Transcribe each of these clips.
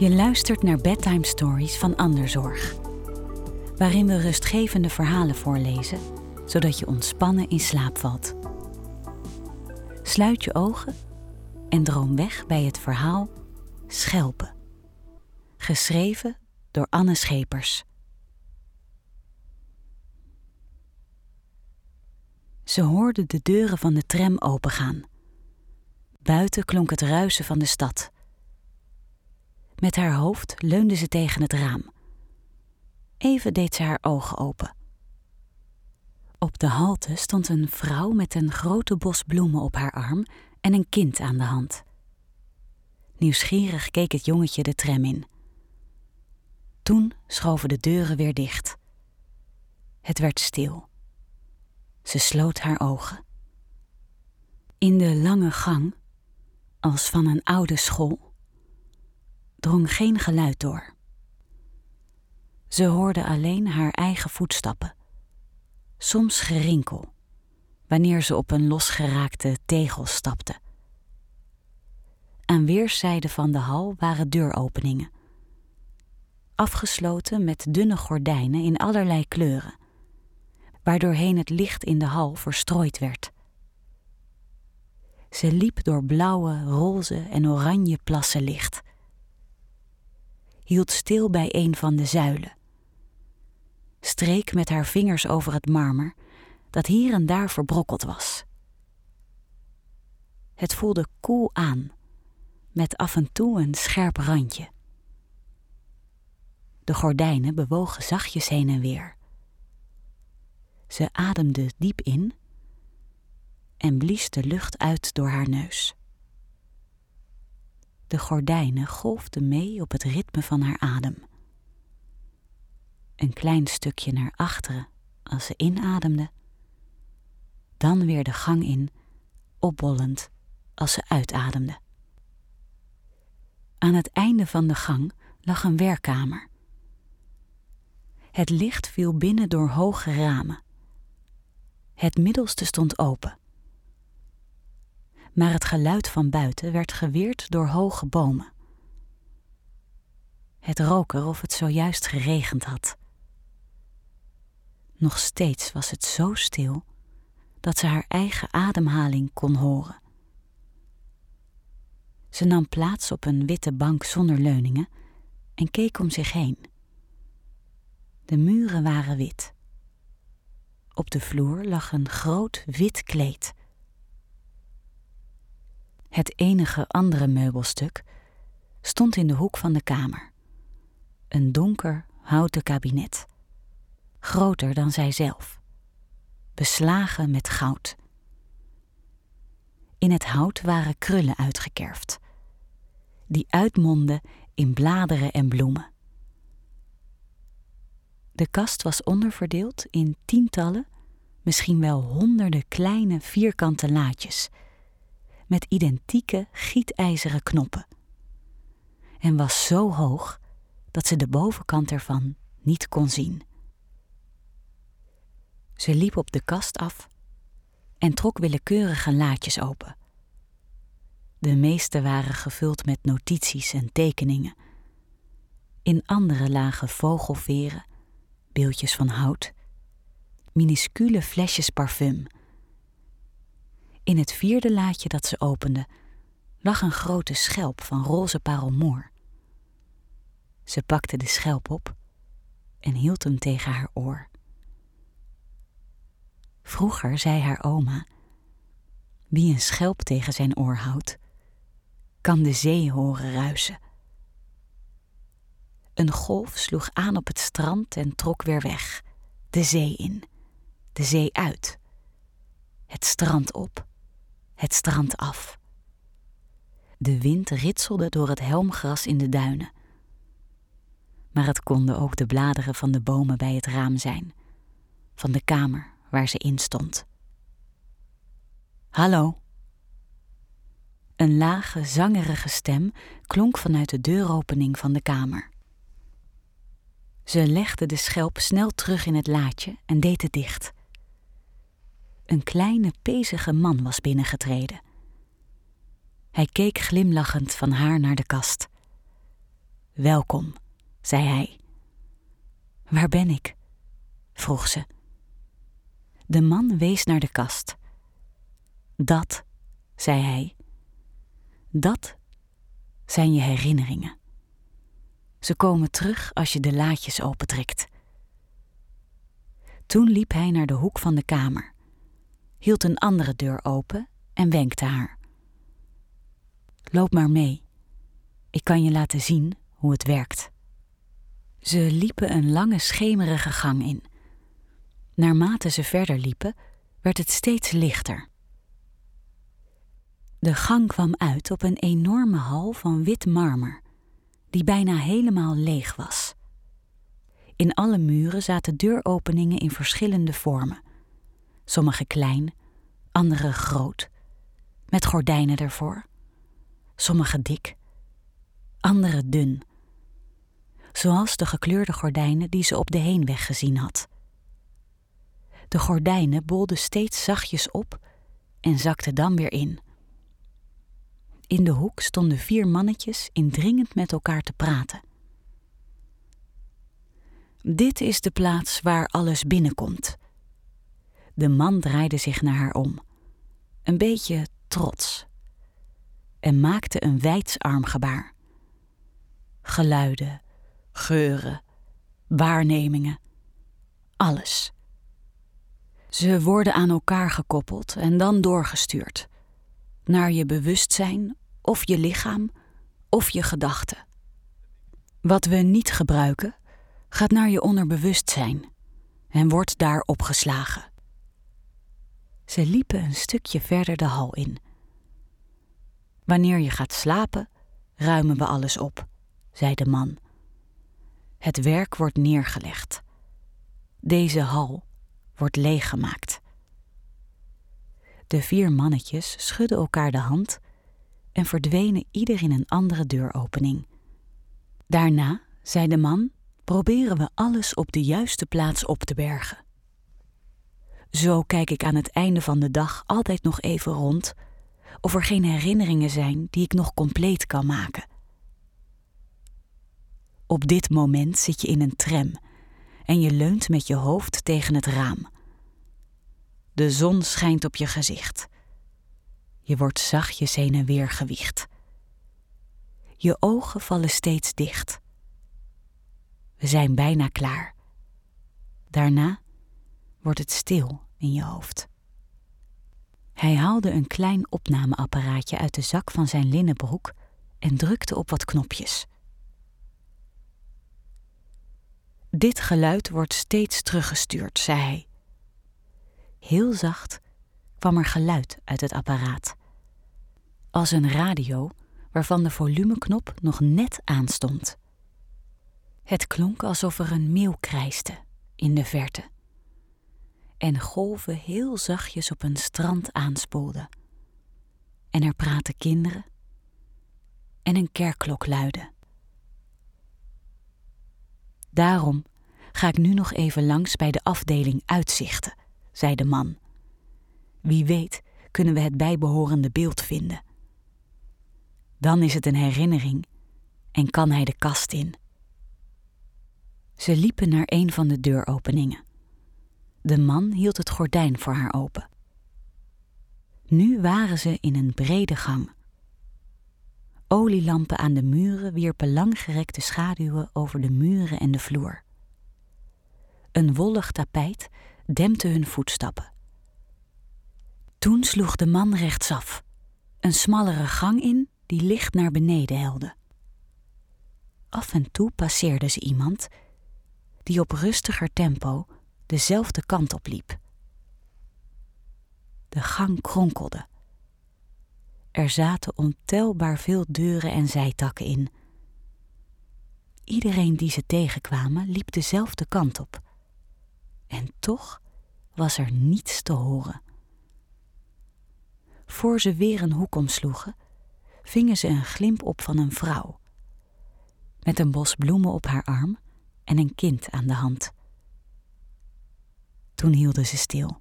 Je luistert naar Bedtime Stories van Anderzorg, waarin we rustgevende verhalen voorlezen, zodat je ontspannen in slaap valt. Sluit je ogen en droom weg bij het verhaal Schelpen, geschreven door Anne Schepers. Ze hoorde de deuren van de tram opengaan. Buiten klonk het ruisen van de stad. Met haar hoofd leunde ze tegen het raam. Even deed ze haar ogen open. Op de halte stond een vrouw met een grote bos bloemen op haar arm en een kind aan de hand. Nieuwsgierig keek het jongetje de tram in. Toen schoven de deuren weer dicht. Het werd stil. Ze sloot haar ogen. In de lange gang, als van een oude school, drong geen geluid door. Ze hoorde alleen haar eigen voetstappen, soms gerinkel, wanneer ze op een losgeraakte tegel stapte. Aan weerszijden van de hal waren deuropeningen, afgesloten met dunne gordijnen in allerlei kleuren, waardoorheen het licht in de hal verstrooid werd. Ze liep door blauwe, roze en oranje plassen licht hield stil bij een van de zuilen. Streek met haar vingers over het marmer, dat hier en daar verbrokkeld was. Het voelde koel aan, met af en toe een scherp randje. De gordijnen bewogen zachtjes heen en weer. Ze ademde diep in en blies de lucht uit door haar neus. De gordijnen golfden mee op het ritme van haar adem. Een klein stukje naar achteren als ze inademde, dan weer de gang in, opbollend als ze uitademde. Aan het einde van de gang lag een werkkamer. Het licht viel binnen door hoge ramen. Het middelste stond open maar het geluid van buiten werd geweerd door hoge bomen. Het rook of het zojuist geregend had. Nog steeds was het zo stil dat ze haar eigen ademhaling kon horen. Ze nam plaats op een witte bank zonder leuningen en keek om zich heen. De muren waren wit. Op de vloer lag een groot wit kleed. Het enige andere meubelstuk stond in de hoek van de kamer. Een donker houten kabinet, groter dan zijzelf, beslagen met goud. In het hout waren krullen uitgekerfd, die uitmonden in bladeren en bloemen. De kast was onderverdeeld in tientallen, misschien wel honderden kleine vierkante laadjes met identieke gietijzeren knoppen. En was zo hoog dat ze de bovenkant ervan niet kon zien. Ze liep op de kast af en trok willekeurige laadjes open. De meeste waren gevuld met notities en tekeningen. In andere lagen vogelveren, beeldjes van hout, minuscule flesjes parfum in het vierde laadje dat ze opende lag een grote schelp van roze parelmoer. Ze pakte de schelp op en hield hem tegen haar oor. Vroeger zei haar oma: Wie een schelp tegen zijn oor houdt, kan de zee horen ruisen. Een golf sloeg aan op het strand en trok weer weg, de zee in, de zee uit, het strand op het strand af. De wind ritselde door het helmgras in de duinen. Maar het konden ook de bladeren van de bomen bij het raam zijn, van de kamer waar ze in stond. Hallo. Een lage, zangerige stem klonk vanuit de deuropening van de kamer. Ze legde de schelp snel terug in het laadje en deed het dicht. Een kleine, pezige man was binnengetreden. Hij keek glimlachend van haar naar de kast. welkom, zei hij. Waar ben ik? vroeg ze. De man wees naar de kast. Dat, zei hij, dat zijn je herinneringen. Ze komen terug als je de laadjes opentrekt. Toen liep hij naar de hoek van de kamer, hield een andere deur open en wenkte haar. Loop maar mee. Ik kan je laten zien hoe het werkt. Ze liepen een lange schemerige gang in. Naarmate ze verder liepen, werd het steeds lichter. De gang kwam uit op een enorme hal van wit marmer, die bijna helemaal leeg was. In alle muren zaten deuropeningen in verschillende vormen, sommige klein, andere groot, met gordijnen ervoor, sommige dik, andere dun, zoals de gekleurde gordijnen die ze op de heenweg gezien had. De gordijnen bolden steeds zachtjes op en zakten dan weer in. In de hoek stonden vier mannetjes indringend met elkaar te praten. Dit is de plaats waar alles binnenkomt. De man draaide zich naar haar om, een beetje trots, en maakte een wijds armgebaar. Geluiden, geuren, waarnemingen, alles. Ze worden aan elkaar gekoppeld en dan doorgestuurd. Naar je bewustzijn of je lichaam of je gedachten. Wat we niet gebruiken, gaat naar je onderbewustzijn en wordt daar opgeslagen. Ze liepen een stukje verder de hal in. Wanneer je gaat slapen, ruimen we alles op, zei de man. Het werk wordt neergelegd. Deze hal wordt leeggemaakt. De vier mannetjes schudden elkaar de hand en verdwenen ieder in een andere deuropening. Daarna, zei de man, proberen we alles op de juiste plaats op te bergen. Zo kijk ik aan het einde van de dag altijd nog even rond of er geen herinneringen zijn die ik nog compleet kan maken. Op dit moment zit je in een tram en je leunt met je hoofd tegen het raam. De zon schijnt op je gezicht. Je wordt zachtjes heen en weer gewiegd. Je ogen vallen steeds dicht. We zijn bijna klaar. Daarna wordt het stil in je hoofd. Hij haalde een klein opnameapparaatje uit de zak van zijn linnenbroek en drukte op wat knopjes. Dit geluid wordt steeds teruggestuurd, zei hij. Heel zacht kwam er geluid uit het apparaat. Als een radio waarvan de volumeknop nog net aanstond. Het klonk alsof er een meeuw krijste in de verte. En golven heel zachtjes op een strand aanspoelden. En er praten kinderen. En een kerkklok luidde. Daarom ga ik nu nog even langs bij de afdeling uitzichten, zei de man. Wie weet kunnen we het bijbehorende beeld vinden. Dan is het een herinnering en kan hij de kast in. Ze liepen naar een van de deuropeningen. De man hield het gordijn voor haar open. Nu waren ze in een brede gang. Olielampen aan de muren wierpen langgerekte schaduwen over de muren en de vloer. Een wollig tapijt dempte hun voetstappen. Toen sloeg de man rechtsaf, een smallere gang in die licht naar beneden helde. Af en toe passeerde ze iemand die op rustiger tempo dezelfde kant op liep. De gang kronkelde. Er zaten ontelbaar veel deuren en zijtakken in. Iedereen die ze tegenkwamen liep dezelfde kant op. En toch was er niets te horen. Voor ze weer een hoek omsloegen, vingen ze een glimp op van een vrouw. Met een bos bloemen op haar arm en een kind aan de hand. Toen hielden ze stil.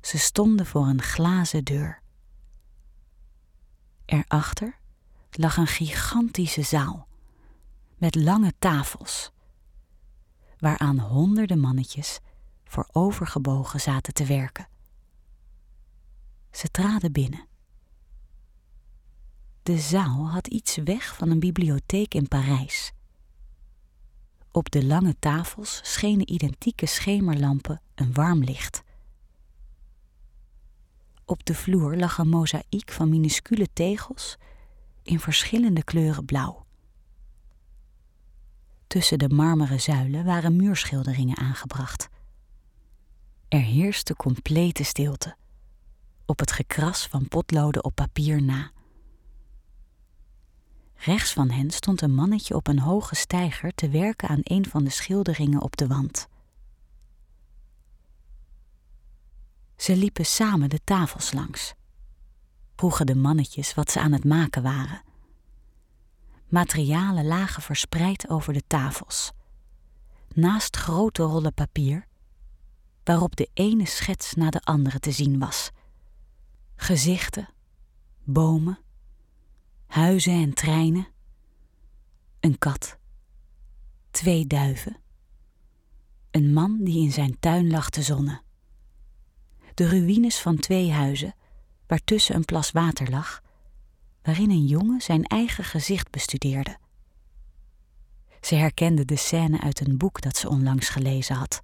Ze stonden voor een glazen deur. Erachter lag een gigantische zaal met lange tafels, waaraan honderden mannetjes voor overgebogen zaten te werken. Ze traden binnen. De zaal had iets weg van een bibliotheek in Parijs. Op de lange tafels schenen identieke schemerlampen een warm licht. Op de vloer lag een mozaïek van minuscule tegels in verschillende kleuren blauw. Tussen de marmeren zuilen waren muurschilderingen aangebracht. Er heerste complete stilte, op het gekras van potloden op papier na. Rechts van hen stond een mannetje op een hoge steiger te werken aan een van de schilderingen op de wand. Ze liepen samen de tafels langs. Vroegen de mannetjes wat ze aan het maken waren. Materialen lagen verspreid over de tafels. Naast grote rollen papier, waarop de ene schets na de andere te zien was. Gezichten, bomen, huizen en treinen, een kat, twee duiven, een man die in zijn tuin lag te zonnen, de ruïnes van twee huizen, waartussen een plas water lag, waarin een jongen zijn eigen gezicht bestudeerde. Ze herkende de scène uit een boek dat ze onlangs gelezen had.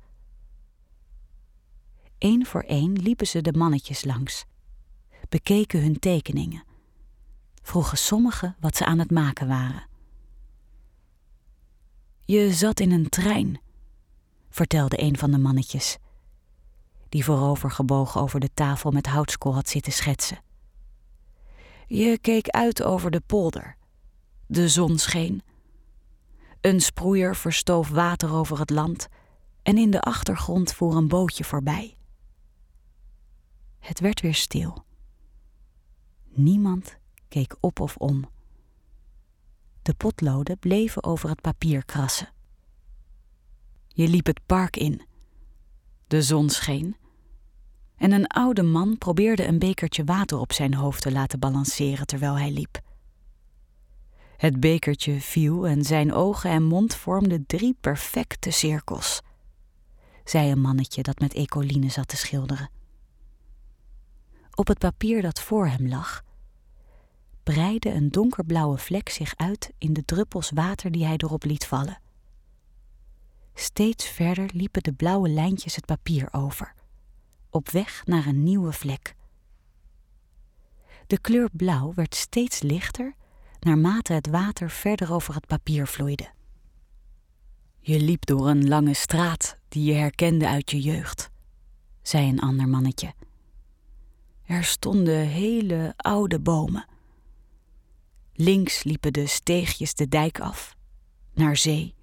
Eén voor één liepen ze de mannetjes langs, bekeken hun tekeningen vroegen sommigen wat ze aan het maken waren. Je zat in een trein, vertelde een van de mannetjes, die voorovergebogen over de tafel met houtskool had zitten schetsen. Je keek uit over de polder. De zon scheen. Een sproeier verstoof water over het land en in de achtergrond voer een bootje voorbij. Het werd weer stil. Niemand keek op of om. De potloden bleven over het papier krassen. Je liep het park in. De zon scheen. En een oude man probeerde een bekertje water op zijn hoofd te laten balanceren terwijl hij liep. Het bekertje viel en zijn ogen en mond vormden drie perfecte cirkels, zei een mannetje dat met ecoline zat te schilderen. Op het papier dat voor hem lag, breidde een donkerblauwe vlek zich uit in de druppels water die hij erop liet vallen. Steeds verder liepen de blauwe lijntjes het papier over, op weg naar een nieuwe vlek. De kleur blauw werd steeds lichter naarmate het water verder over het papier vloeide. Je liep door een lange straat die je herkende uit je jeugd, zei een ander mannetje. Er stonden hele oude bomen Links liepen de steegjes de dijk af, naar zee.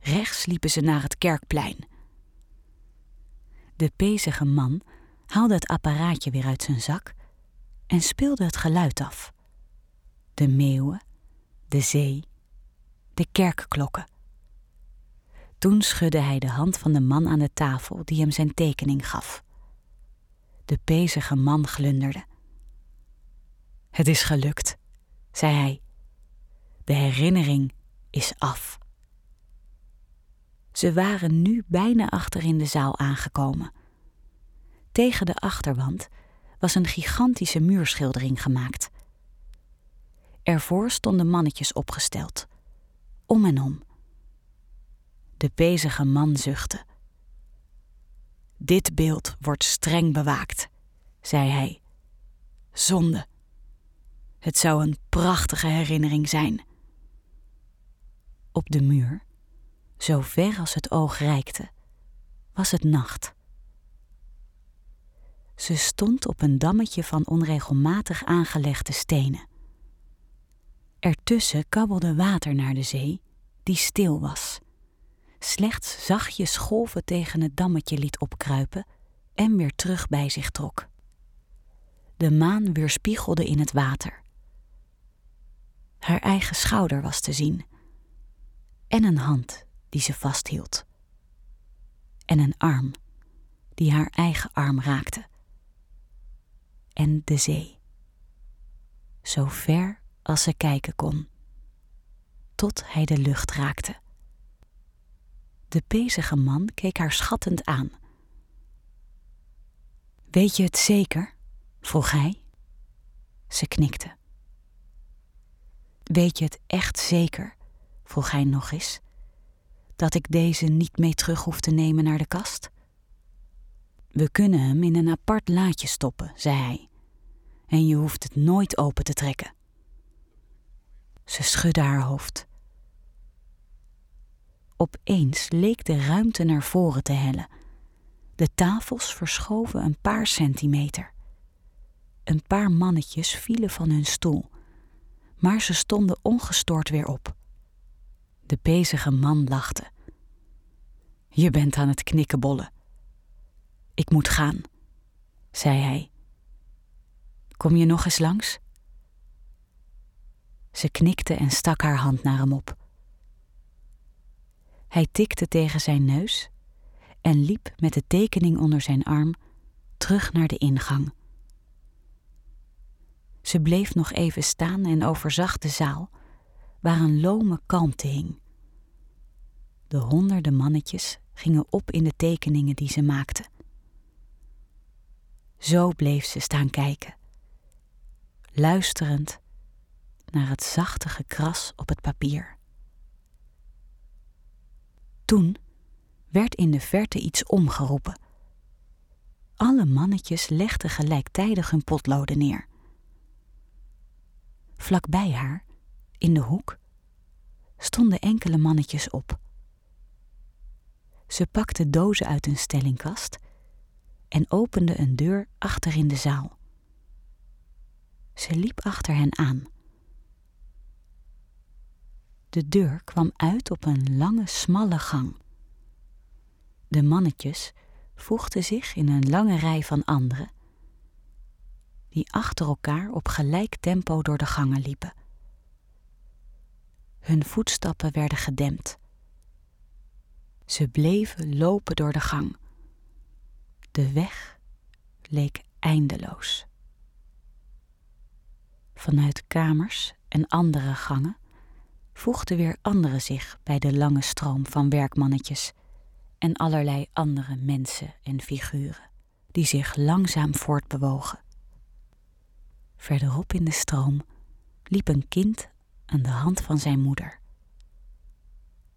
Rechts liepen ze naar het kerkplein. De pezige man haalde het apparaatje weer uit zijn zak en speelde het geluid af. De meeuwen, de zee, de kerkklokken. Toen schudde hij de hand van de man aan de tafel die hem zijn tekening gaf. De pezige man glunderde. Het is gelukt zei hij. De herinnering is af. Ze waren nu bijna achter in de zaal aangekomen. Tegen de achterwand was een gigantische muurschildering gemaakt. Ervoor stonden mannetjes opgesteld, om en om. De bezige man zuchtte. Dit beeld wordt streng bewaakt, zei hij. Zonde. Het zou een prachtige herinnering zijn. Op de muur, zo ver als het oog reikte, was het nacht. Ze stond op een dammetje van onregelmatig aangelegde stenen. Ertussen kabbelde water naar de zee, die stil was. Slechts zachtjes golven tegen het dammetje liet opkruipen en weer terug bij zich trok. De maan weerspiegelde in het water. Haar eigen schouder was te zien. En een hand die ze vasthield. En een arm die haar eigen arm raakte. En de zee. Zo ver als ze kijken kon, tot hij de lucht raakte. De bezige man keek haar schattend aan. Weet je het zeker? vroeg hij. Ze knikte. Weet je het echt zeker? vroeg hij nog eens. Dat ik deze niet mee terug hoef te nemen naar de kast? We kunnen hem in een apart laadje stoppen, zei hij. En je hoeft het nooit open te trekken. Ze schudde haar hoofd. Opeens leek de ruimte naar voren te hellen. De tafels verschoven een paar centimeter. Een paar mannetjes vielen van hun stoel, maar ze stonden ongestoord weer op. De bezige man lachte. Je bent aan het knikkenbollen. Ik moet gaan, zei hij. Kom je nog eens langs? Ze knikte en stak haar hand naar hem op. Hij tikte tegen zijn neus en liep met de tekening onder zijn arm terug naar de ingang. Ze bleef nog even staan en overzag de zaal, waar een lome kalmte hing. De honderden mannetjes gingen op in de tekeningen die ze maakte. Zo bleef ze staan kijken, luisterend naar het zachte gekras op het papier. Toen werd in de verte iets omgeroepen. Alle mannetjes legden gelijktijdig hun potloden neer. Vlakbij haar, in de hoek, stonden enkele mannetjes op. Ze pakte dozen uit een stellingkast en opende een deur achter in de zaal. Ze liep achter hen aan. De deur kwam uit op een lange, smalle gang. De mannetjes voegden zich in een lange rij van anderen, die achter elkaar op gelijk tempo door de gangen liepen. Hun voetstappen werden gedempt. Ze bleven lopen door de gang. De weg leek eindeloos. Vanuit kamers en andere gangen voegden weer anderen zich bij de lange stroom van werkmannetjes en allerlei andere mensen en figuren die zich langzaam voortbewogen. Verderop in de stroom liep een kind aan de hand van zijn moeder.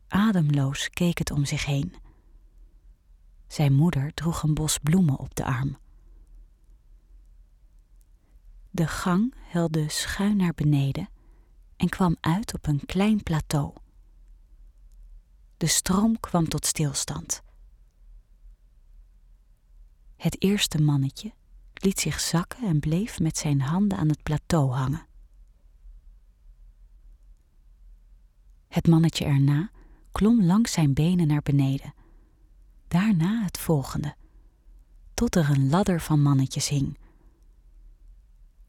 Ademloos keek het om zich heen. Zijn moeder droeg een bos bloemen op de arm. De gang helde schuin naar beneden en kwam uit op een klein plateau. De stroom kwam tot stilstand. Het eerste mannetje liet zich zakken en bleef met zijn handen aan het plateau hangen. Het mannetje erna klom langs zijn benen naar beneden. Daarna het volgende, tot er een ladder van mannetjes hing.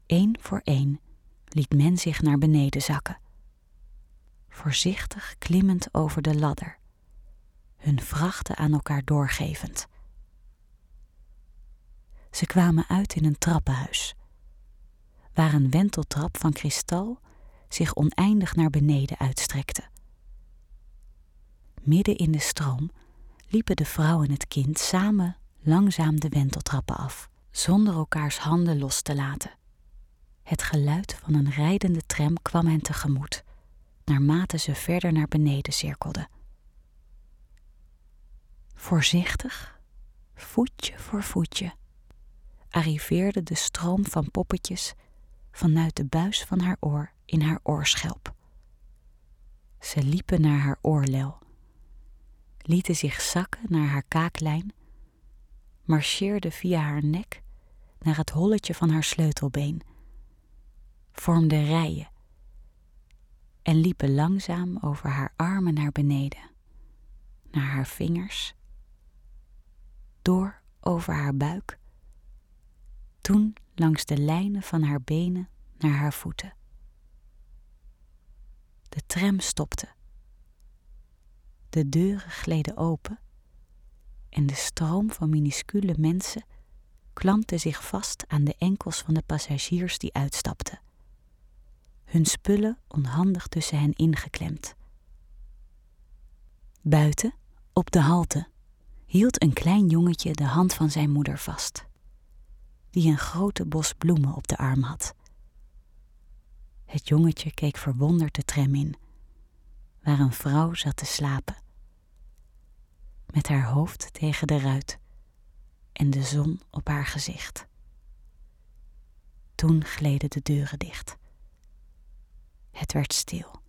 Eén voor één liet men zich naar beneden zakken. Voorzichtig klimmend over de ladder, hun vrachten aan elkaar doorgevend. Ze kwamen uit in een trappenhuis, waar een wenteltrap van kristal zich oneindig naar beneden uitstrekte. Midden in de stroom liepen de vrouw en het kind samen langzaam de wenteltrappen af, zonder elkaars handen los te laten. Het geluid van een rijdende tram kwam hen tegemoet, naarmate ze verder naar beneden cirkelden. Voorzichtig, voetje voor voetje, arriveerde de stroom van poppetjes vanuit de buis van haar oor in haar oorschelp. Ze liepen naar haar oorlel, lieten zich zakken naar haar kaaklijn, marcheerden via haar nek naar het holletje van haar sleutelbeen vormden rijen en liepen langzaam over haar armen naar beneden, naar haar vingers, door over haar buik, toen langs de lijnen van haar benen naar haar voeten. De tram stopte. De deuren gleden open en de stroom van minuscule mensen klampte zich vast aan de enkels van de passagiers die uitstapten hun spullen onhandig tussen hen ingeklemd. Buiten, op de halte, hield een klein jongetje de hand van zijn moeder vast, die een grote bos bloemen op de arm had. Het jongetje keek verwonderd de tram in, waar een vrouw zat te slapen, met haar hoofd tegen de ruit en de zon op haar gezicht. Toen gleden de deuren dicht. Het werd stil.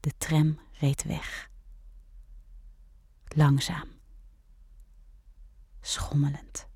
De tram reed weg. Langzaam. Schommelend.